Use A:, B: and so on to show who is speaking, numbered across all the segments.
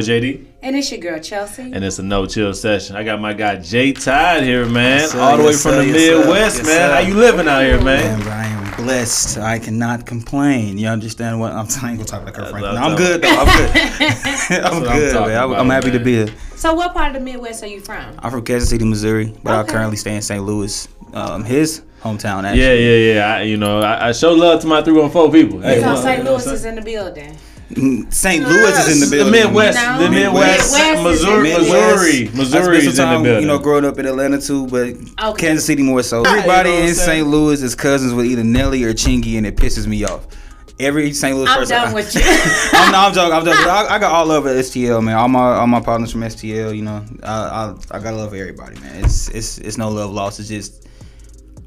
A: JD.
B: And it's your girl Chelsea.
A: And it's a no chill session. I got my guy Jay Todd here, man.
C: Yes, sir,
A: All the way from
C: sir,
A: the
C: yes,
A: Midwest,
C: yes,
A: man.
C: sir.
A: How you living out here, man?
C: Man, I am blessed. I cannot complain. You understand what I'm saying? Gonna talk like Kirk Franklin.
A: what
C: No, I'm
A: I'm
C: good though. I'm good. I'm
A: what I'm
C: good, man. I'm,
A: about,
C: I'm happy to be here.
B: So, what part of the Midwest are you from?
C: I'm from Kansas City, Missouri, but I currently stay in St. Louis. Um, his hometown, actually.
A: Yeah, yeah, yeah. I, you know, I, I show love to my 314 people. Hey,
B: Because St.
A: you know what
B: Louis
A: I'm
B: is in the building.
C: Mm, St. Louis is in the building. The.
A: Midwest,
B: No.
A: the Midwest,
B: Midwest
A: Missouri, Missouri,
C: I
A: Missouri is in the building.
C: you know, growing up in Atlanta too, but
B: Okay.
C: Kansas City more so.
A: You know
C: Everybody in? St. Louis is cousins with either Nelly or Chingy, and it pisses me off. Every St. Louis person.
B: I'm done with you.
C: I'm, no, I'm joking. I'm joking. I, I got all love at STL, man. All my all my partners from STL, you know. I I, I got to love for everybody, man. It's it's it's no love lost. It's just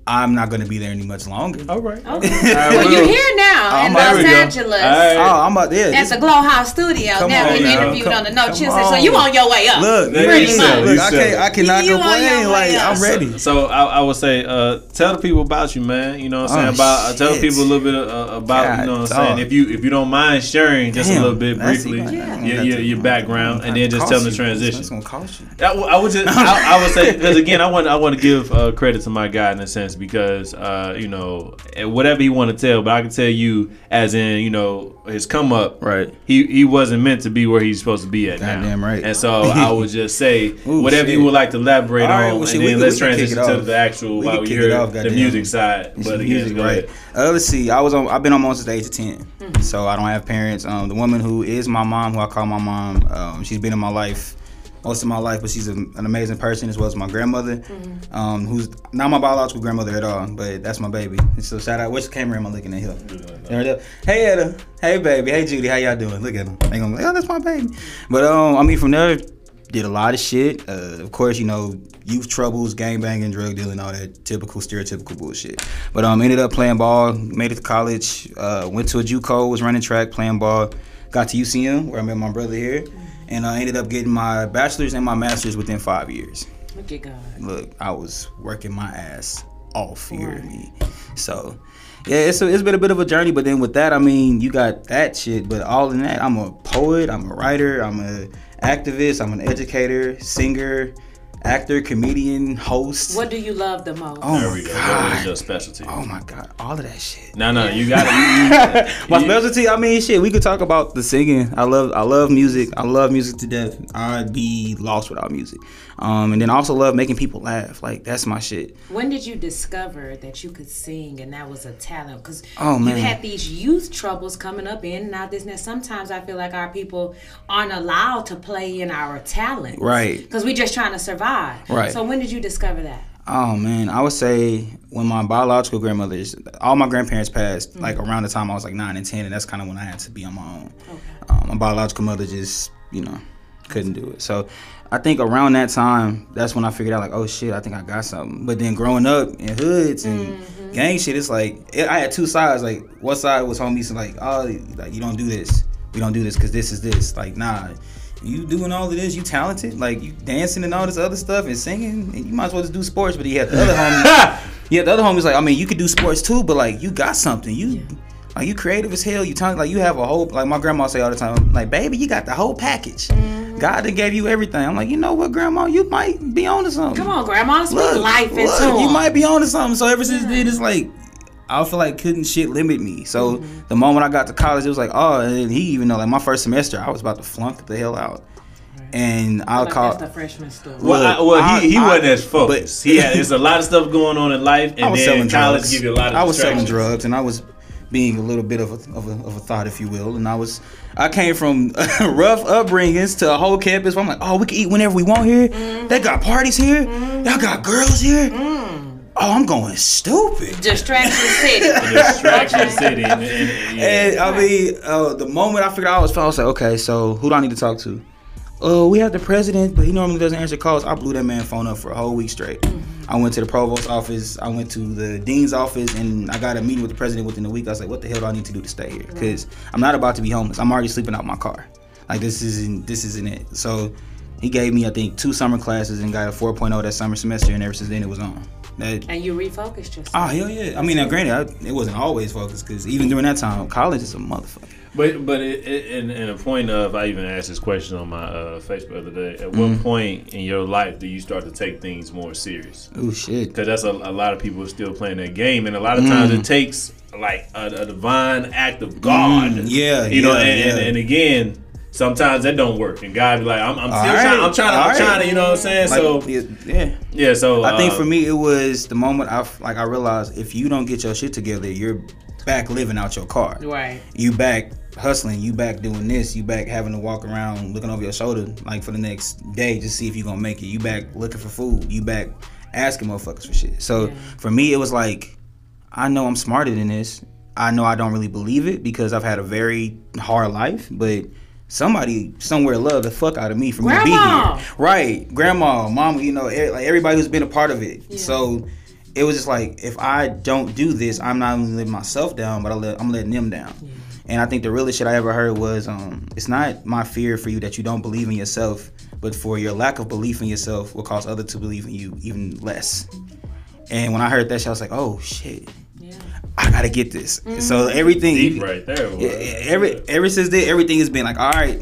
C: I'm not gonna be there any much longer.
A: All right.
B: Okay. well,
A: well,
B: you're here now
C: I'm
B: in Los. Angeles
A: All right.
C: Oh, I'm about there.
B: at the Glow House Studio.
C: Come
B: now
C: on
B: being interviewed
C: Come-
B: on the No
C: come
B: Chill So
C: on.
B: you on your way up.
C: Look,
B: pretty
A: you
B: much.
A: go.
C: Look, I
A: said
C: can't I cannot
B: you
C: complain. Like,
B: up.
C: I'm ready.
A: So I, I would say, uh, tell the people about you, man. You know what I'm saying?
C: Oh,
A: about uh, tell
C: shit.
A: people a little bit uh, about, you know what I'm saying? If you if you don't mind sharing just a little bit briefly,
B: Yeah.
A: your, your, your background, and then just tell them the transition.
C: It's gonna cost you.
A: I, would- just, I, I would say, because again, I want, I want to give uh, credit to my guy in a sense because, uh, you know, eh, whatever he want to tell, but I can tell you, as in, you know, his come up,
C: Right.
A: He he wasn't meant to be where he's supposed to be at now.
C: Goddamn right.
A: And so I would just say,
C: Ooh,
A: whatever
C: shit.
A: you would like to elaborate
C: All right,
A: on,
C: well, shit,
A: and then
C: can-
A: let's
C: we can kick
A: transition to the actual
C: We
A: while we hear
C: off,
A: the
C: goddamn.
A: music side.
C: It's
A: But again,
C: music,
A: go
C: right?
A: ahead.
C: Uh, let's see. I was on. I've been on since the age of 10 so I don't have parents. Um, the woman who is my mom, who I call my mom, um, she's been in my life most of my life, but she's a, an amazing person as well as my grandmother, um, who's not my biological grandmother at all, but that's my baby. And so shout out. Which camera am I looking at here? Is. Hey Etta. Hey baby. Hey Judy. How y'all doing? Look at them. They gonna be like, oh, that's my baby. But um, I mean, from there, did a lot of shit. Uh, of course, you know, youth troubles, gang banging, drug dealing, all that typical, stereotypical bullshit. But um, ended up playing ball, made it to college, uh, went to a JUCO, was running track, playing ball, got to UCM where I met my brother here, and I ended up getting my bachelor's and my master's within five years.
B: Look at God.
C: Look, I was working my ass off, you hear me? So, yeah, it's, a, it's been a bit of a journey, but then with that, I mean, you got that shit, but all in that, I'm a poet, I'm a writer, I'm a activist, I'm an educator, singer, actor, comedian, host.
B: What do you love the most?
C: Oh
A: There
C: my
A: we go.
C: God.
A: is your specialty?
C: Oh my god, all of that shit.
A: No, no, you got it.
C: My specialty, I mean, shit. We could talk about the singing. I love, I love music. I love music to death. I'd be lost without music. Um, and then I also love making people laugh. Like that's my shit.
B: When did you discover that you could sing and that was a talent? Because
C: Oh,
B: you had these youth troubles coming up in and out this and that. Sometimes I feel like our people aren't allowed to play in our talent.
C: Right.
B: Because we're just trying to survive.
C: Right.
B: So when did you discover that?
C: Oh man, I would say when my biological grandmothers, all my grandparents passed like around the time I was like nine and ten, and that's kind of when I had to be on my own. Um, my biological mother just, you know, couldn't do it. So I think around that time, that's when I figured out like, oh shit, I think I got something. But then growing up in hoods and gang shit, it's like it, I had two sides. Like one side was homies like, oh, like you don't do this, we don't do this because this is this. Like nah. You doing all of this, you talented, like you dancing and all this other stuff and singing, and you might as well just do sports. But he had the other homie, yeah, the other homie's like, I mean, you could do sports too, but like you got something. You like you creative as hell. You talk like you have a whole like my grandma say all the time, like baby, you got the whole package. Mm-hmm. God that gave you everything. I'm like, you know what, grandma, you might be on to something.
B: Come on, Grandma. Speak
C: Look,
B: life into
C: look, you might be on to something. So ever since then, it's like I feel like couldn't shit limit me. So
B: Mm-hmm.
C: the moment I got to college, it was like, oh, and he even know like my first semester, I was about to flunk the hell out. And I'll
B: like
C: call.
B: that's the freshman story.
A: Well, I, well,
C: I-
A: he, he
C: I-
A: wasn't as focused. He had there's a lot of stuff going on in life, and
C: I was
A: then
C: selling
A: college
C: drugs.
A: give you a lot of.
C: I was selling drugs, and I was being a little bit of a, of a of a thought, if you will. And I was, I came from rough upbringings to a whole campus. Where I'm like, oh, we can eat whenever we want here. Mm-hmm. They got parties here. Mm-hmm. Y'all got girls here. Mm-hmm. Oh, I'm going stupid.
B: Distraction City.
A: Distraction city. And, and, and, yeah.
C: And I mean, uh, the moment I figured out I was, I was like, okay, so who do I need to talk to? Oh, we have the president, but he normally doesn't answer calls. I blew that man phone up for a whole week straight. I went to the provost's office. I went to the dean's office, and I got a meeting with the president within a week. I was like, what the hell do I need to do to stay here? Because I'm not about to be homeless. I'm already sleeping out my car. Like this isn't this isn't it. So He gave me I think two summer classes and got a 4.0 that summer semester, and ever since then it was on. That,
B: And you refocused yourself.
C: oh hell yeah! I mean, now granted, I, it wasn't always focused because even during that time, college is a motherfucker.
A: But but it, it, in, in a point of I even asked this question on my uh, Facebook the other day. At
C: Mm-hmm.
A: what point in your life do you start to take things more serious?
C: Oh shit.
A: Because that's a, a lot of people still playing that game, and a lot of times
C: Mm.
A: it takes like a, a divine act of God.
C: Mm, yeah,
A: you know,
C: yeah,
A: and, and,
C: yeah.
A: and again. Sometimes that don't work, and God be like, "I'm, I'm still
C: All
A: trying, I'm trying, to, I'm
C: right.
A: trying to, you know what I'm saying?"
C: Like,
A: so
C: yeah, yeah.
A: yeah, so
C: I think
A: uh,
C: for me, it was the moment I like I realized if you don't get your shit together, you're back living out your car.
B: Right.
C: You back hustling. You back doing this. You back having to walk around looking over your shoulder like for the next day just see if you're gonna make it. You back looking for food. You back asking motherfuckers for shit. So
B: Yeah.
C: for me, it was like I know I'm smarter than this. I know I don't really believe it because I've had a very hard life, but. Somebody somewhere loved the fuck out of me for me to be here. Right, grandma, mama, you know, like everybody who's been a part of it.
B: Yeah.
C: So it was just like if I don't do this, I'm not only letting myself down, but I let, I'm letting them down. And I think the realest shit I ever heard was, um, it's not my fear for you that you don't believe in yourself, but for your lack of belief in yourself will cause others to believe in you even less. And when I heard that shit, I was like, oh shit,
B: Yeah.
C: I gotta get this. So everything,
A: deep right there.
C: yeah,
A: boy.
C: every ever since then, everything has been like, all right,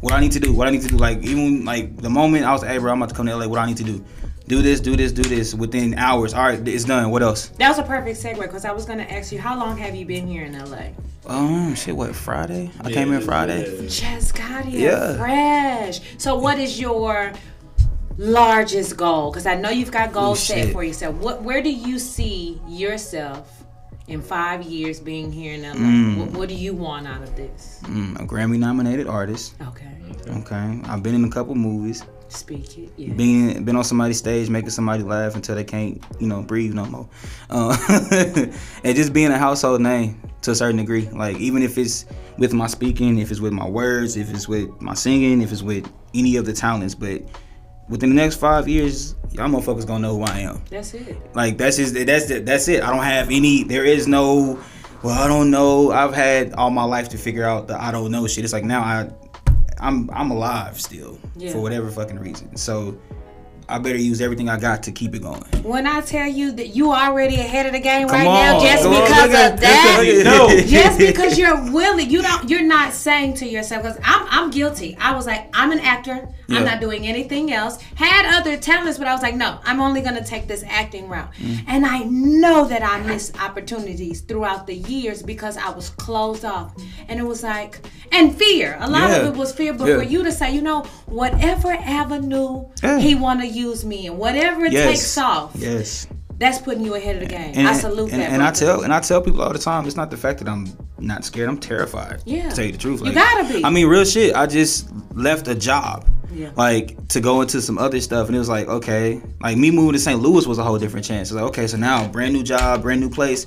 C: what I need to do, what I need to do. Like even like the moment I was, hey bro, I'm about to come to LA. What I need to do, do this, do this, do this. Within hours, all right, it's done. What else?
B: That was a perfect segue because I was going to ask you, how long have you been here in LA?
C: Um, shit, what Friday? I
A: Yeah,
C: came in Friday.
A: yeah.
B: Just got here
C: Yeah.
B: fresh. So, what is your largest goal? Because I know you've got goals
C: Ooh,
B: set for yourself. What, where do you see yourself in five years being here in LA?
C: Mm.
B: What, what do you want out of this?
C: Mm, a Grammy nominated artist.
B: Okay,
C: Okay, I've been in a couple movies.
B: speak it. Yeah.
C: Been been on somebody's stage, making somebody laugh until they can't, you know, breathe no more. Uh, and just being a household name to a certain degree. Like even if it's with my speaking, if it's with my words, if it's with my singing, if it's with any of the talents, but within the next five years, y'all motherfuckers gonna know who I am.
B: That's it.
C: Like that's just that's that's it. I don't have any. There is no. Well, I don't know. I've had all my life to figure out the I don't know shit. It's like now I, I'm I'm alive still
B: Yeah.
C: for whatever fucking reason. So I better use everything I got to keep it going.
B: When I tell you that you already ahead of the game
C: Come
B: right
C: on,
B: now, just
C: come
B: because
C: look at-
B: of that,
C: look
A: No.
B: just because you're willing, you don't, you're not saying to yourself, because I'm, I'm guilty. I was like, I'm an actor.
C: Yeah.
B: I'm not doing anything else. Had other talents, but I was like, no, I'm only gonna take this acting route.
C: Mm.
B: And I know that I missed opportunities throughout the years because I was closed off, and it was like, and fear. A lot
C: Yeah.
B: of it was fear, but
C: Yeah.
B: for you to say, you know, whatever avenue
C: Yeah.
B: he want to use me and whatever it
C: Yes.
B: takes off,
C: Yes.
B: that's putting you ahead of the game.
C: And,
B: I salute
C: and,
B: that.
C: and I tell and I tell people all the time, it's not the fact that I'm not scared. I'm terrified.
B: Yeah.
C: To tell you the truth.
B: You gotta be.
C: I mean, real shit. I just left a job.
B: Yeah.
C: Like to go into some other stuff, and it was like, okay, like me moving to St. Louis was a whole different chance. It's like, okay, so now brand new job, brand new place.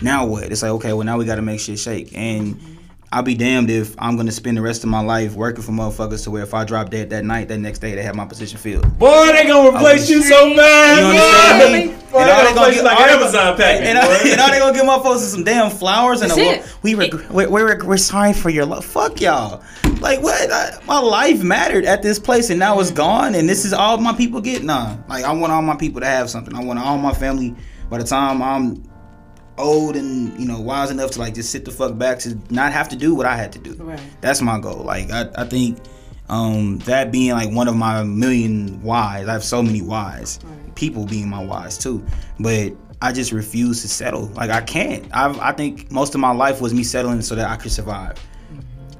C: Now what? It's like, okay, well now we got to make shit shake. And I'll be damned if I'm gonna spend the rest of my life working for motherfuckers to where if I drop dead that night, that next day they have my position filled.
A: Boy, they gonna replace you so bad.
C: You understand me?
A: Boy,
C: And
A: they
C: all
A: gonna
C: they gonna
A: replace
C: get
A: like Amazon
C: gonna-
A: package.
C: And, all-
A: boy.
C: and all they gonna give my folks is some damn flowers and a,
B: That's
C: we reg- we're, we're, we're sorry for your love. Fuck y'all. Like what? I, my life mattered at this place and now it's gone and this is all my people get. Nah. Like I want all my people to have something. I want all my family. By the time I'm old and you know wise enough to like just sit the fuck back to not have to do what I had to do.
B: Right.
C: That's my goal. Like I, I think um, that being like one of my million whys. I have so many whys.
B: Right.
C: People being my whys too. But I just refuse to settle. Like I can't. I've, I think most of my life was me settling so that I could survive.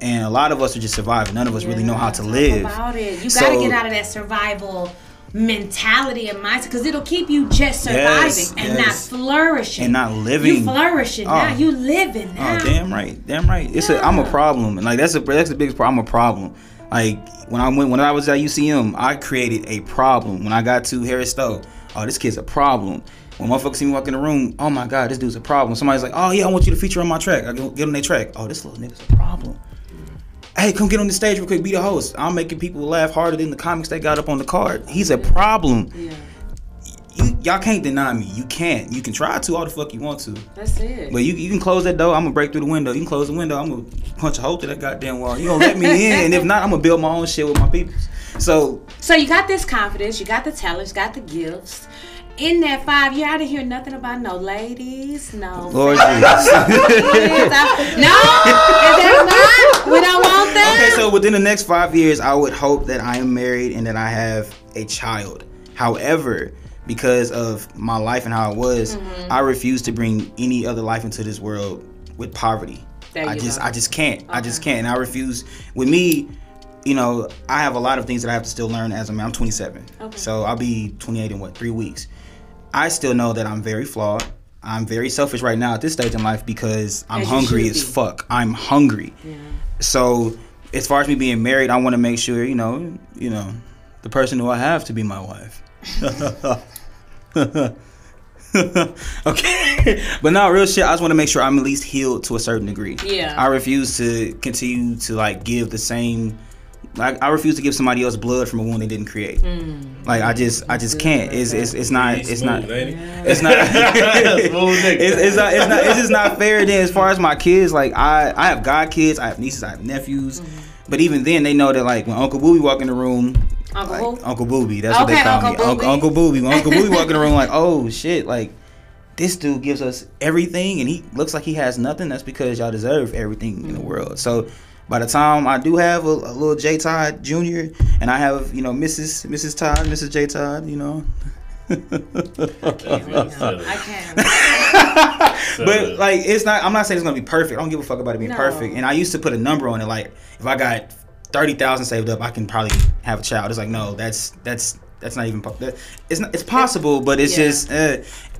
C: And a lot of us are just surviving. None of us really know how to live.
B: About it. You
C: So-
B: got to get out of that survival mentality and mindset because it'll keep you just surviving
C: Yes,
B: and
C: yes.
B: not flourishing.
C: And not living.
B: You flourishing
C: Oh.
B: now. You living oh, now.
C: Oh, damn right, damn right. It's a I'm a problem, and like that's a that's the biggest problem. I'm a problem. Like when I went when I was at UCM, I created a problem. When I got to Harris Stowe, oh this kid's a problem. When motherfuckers see me walk in the room, oh my god, this dude's a problem. Somebody's like, oh yeah, I want you to feature on my track. I go get on their track. Oh this little nigga's a problem. Hey, come get on the stage real quick. Be the host. I'm making people laugh harder than the comics they got up on the card. He's a problem.
B: Yeah.
C: You, y'all can't deny me. You can't. You can try to all the fuck you want to.
B: That's it.
C: But you, you can close that door. I'm gonna break through the window. You can close the window. I'm gonna punch a hole through that goddamn wall. You gonna let me in, and if not, I'm gonna build my own shit with my people. So
B: So you got this confidence, you got the talents, got the gifts. In that five year, I didn't hear nothing about no ladies, no.
C: Lord. Jesus.
B: No, is that not? We don't want that.
C: Okay, so within the next five years, I would hope that I am married and that I have a child. However, because of my life and how it was,
B: Mm-hmm.
C: I refuse to bring any other life into this world with poverty. I just,
B: go.
C: I just can't. I just can't. And I refuse. With me, you know, I have a lot of things that I have to still learn as a man. I'm 27,
B: Okay.
C: so I'll be 28 in what three weeks. I still know that I'm very flawed. I'm very selfish right now at this stage in life because I'm
B: As
C: hungry as fuck. I'm hungry. Yeah. So as far as me being married, I want to make sure, you know, you know, the person who I have to be my wife. okay, but no, real shit. I just want to make sure I'm at least healed to a certain degree.
B: Yeah.
C: I refuse to continue to like give the same. Like I refuse to give somebody else blood from a wound they didn't create.
B: Mm.
C: Like I just, I just can't. It's, it's, it's not, it's
A: smooth,
C: not. It's not. It's, it's not. It's not. It's just not fair. Then, as far as my kids, like I, I have god kids, I have nieces, I have nephews, but even then, they know that like when Uncle Booby walk in the room,
B: Uncle
C: like,
B: who?
C: Uncle Booby, that's what they call
B: Uncle
C: me, Uncle,
B: Booby.
C: Uncle Booby. When Uncle Booby walk in the room, like oh shit, like this dude gives us everything, and he looks like he has nothing. That's because y'all deserve everything in the world. So. By the time I do have a, a little J Todd Jr. and I have you know Mrs. Mrs. Todd, Mrs. J Todd, you know,
B: I can't.
C: But like, it's not. I'm not saying it's gonna be perfect. I don't give a fuck about it being
B: No.
C: perfect. And I used to put a number on it. Like, if I got thirty thousand saved up, I can probably have a child. It's like, no, that's that's that's not even. That, it's not. It's possible, but it's
B: Yeah.
C: just. Uh,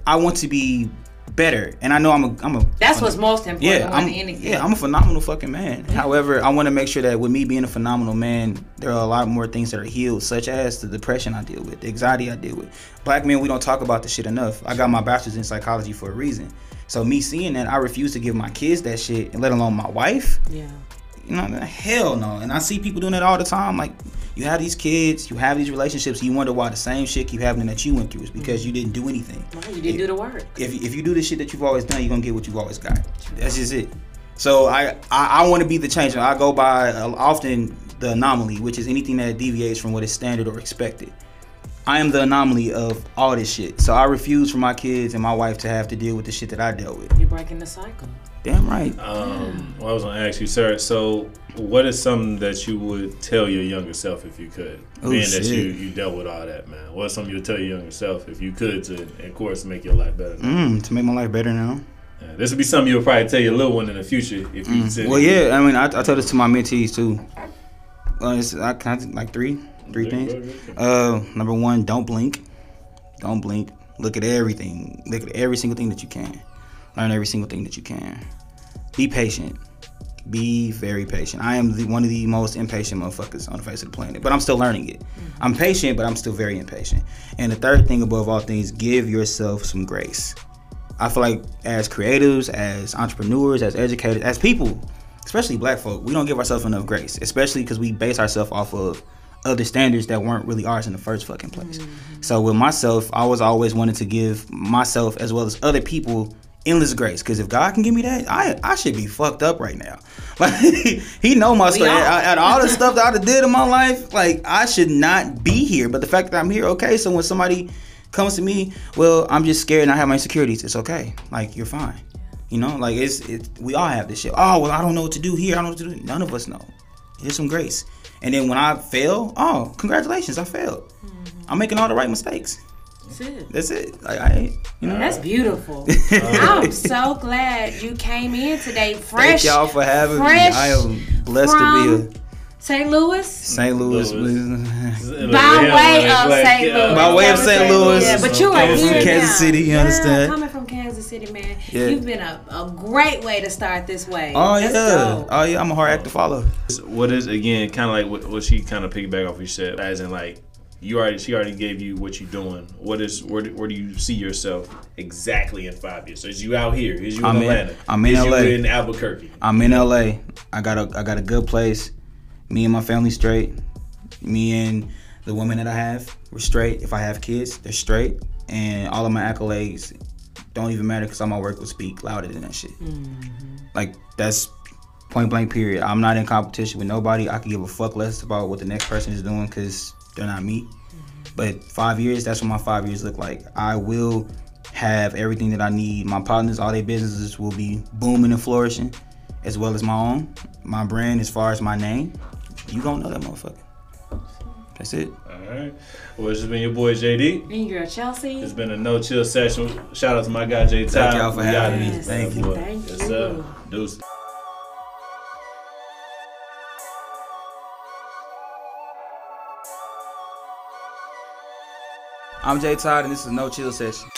C: I want to be better, and I know I'm a. I'm a.
B: That's what's most important
C: Yeah, I'm, yeah, I'm a phenomenal fucking man. Mm-hmm. However, I want to make sure that with me being a phenomenal man, there are a lot more things that are healed, such as the depression I deal with, the anxiety I deal with. Black men, we don't talk about this shit enough. I got my bachelor's in psychology for a reason. So me seeing that, I refuse to give my kids that shit, and let alone my wife.
B: yeah.
C: You know, hell no. And I see people doing that all the time. Like, you have these kids, you have these relationships, you wonder why the same shit keep happening that you went through. is because you didn't do anything
B: Well, you didn't do the work.
C: if, if you do the shit that you've always done, you're gonna get what you've always got. That's just it. So I I, I want to be the change. I go by uh, often the anomaly, which is anything that deviates from what is standard or expected. I am the anomaly of all this shit. So I refuse for my kids and my wife to have to deal with the shit that I dealt with.
B: You're breaking the cycle.
C: Damn right.
A: Um, well, I was gonna ask you, sir. So, what is something that you would tell your younger self if you could?
C: Oh,
A: Being that you you dealt with all that, man. What's something you'd tell your younger self if you could to, of course, make your life better?
C: Mm, to make my life better now.
A: Yeah, this would be something you'll probably tell your little one in the future if you. said
C: Mm. Well, yeah. I mean, I, I tell this to my mentees too. Uh, it's, I can I like three, three things. Uh, number one, don't blink. Don't blink. Look at everything. Look at every single thing that you can. Learn every single thing that you can. Be patient. Be very patient. I am the, one of the most impatient motherfuckers on the face of the planet, but I'm still learning it. Mm-hmm. I'm patient, but I'm still very impatient. And the third thing, above all things, give yourself some grace. I feel like as creatives, as entrepreneurs, as educators, as people, especially black folk, we don't give ourselves enough grace, especially because we base ourselves off of other standards that weren't really ours in the first fucking place. Mm-hmm. So with myself, I was always wanting to give myself as well as other people endless grace. Because if God can give me that, I I should be fucked up right now. Like He know my story. Out out all the stuff that I did in my life, like I should not be here. But the fact that I'm here, okay. So when somebody comes to me, well, I'm just scared and I have my insecurities. It's okay. Like you're fine. You know, like it's it. We all have this shit. Oh well, I don't know what to do here. I don't know what to do. None of us know. Here's some grace. And then when I fail, oh, congratulations, I failed. Mm-hmm. I'm making all the right mistakes.
B: That's it.
C: That's it. Like I, you know.
B: That's beautiful. I'm so glad you came in today, fresh.
C: Thank y'all for having
B: fresh
C: me. I am blessed to be here.
B: St. Louis.
C: St. Louis.
A: Louis.
B: By way of St. Louis.
C: By way of St. Louis.
B: Yeah, but you are
A: Kansas
B: here
A: City.
C: Kansas
B: now.
C: City, you
B: Yeah,
C: understand?
B: Coming from Kansas City, man.
C: Yeah.
B: You've been a, a great way to start this way.
C: Oh
B: That's
C: yeah.
B: dope.
C: Oh yeah. I'm a hard act to follow.
A: What is again kind of like what, what she kind of piggyback off what you said, as in like you already she already gave you what you're doing. What is where do, where do you see yourself exactly in five years? So is you out here? Is you in
C: I'm in- I'm in
A: is
C: LA.
A: You in Albuquerque?
C: I'm in LA. I got a I got a good place. Me and my family straight. Me and the woman that I have, we're straight. If I have kids, they're straight. And all of my accolades don't even matter because all my work will speak louder than that shit. Mm-hmm. Like that's Point blank. Period. I'm not in competition with nobody. I can give a fuck less about what the next person is doing because they're not me. But five years, that's what my five years look like. I will have everything that I need. My partners, all their businesses will be booming and flourishing, as well as my own. My brand, as far as my name, you gonna know that motherfucker. That's it.
A: All right. Well, it's just been your boy JD.
B: And your Chelsea.
A: It's been a no chill session. Shout out to my guy J. Ty.
C: Thank y'all for
A: We
C: having me.
A: of this
C: Thank you.
A: boy.
B: Thank
A: yes, sir.
B: you.
A: Deuce.
C: I'm Jay Todd, and this is No Chill Session.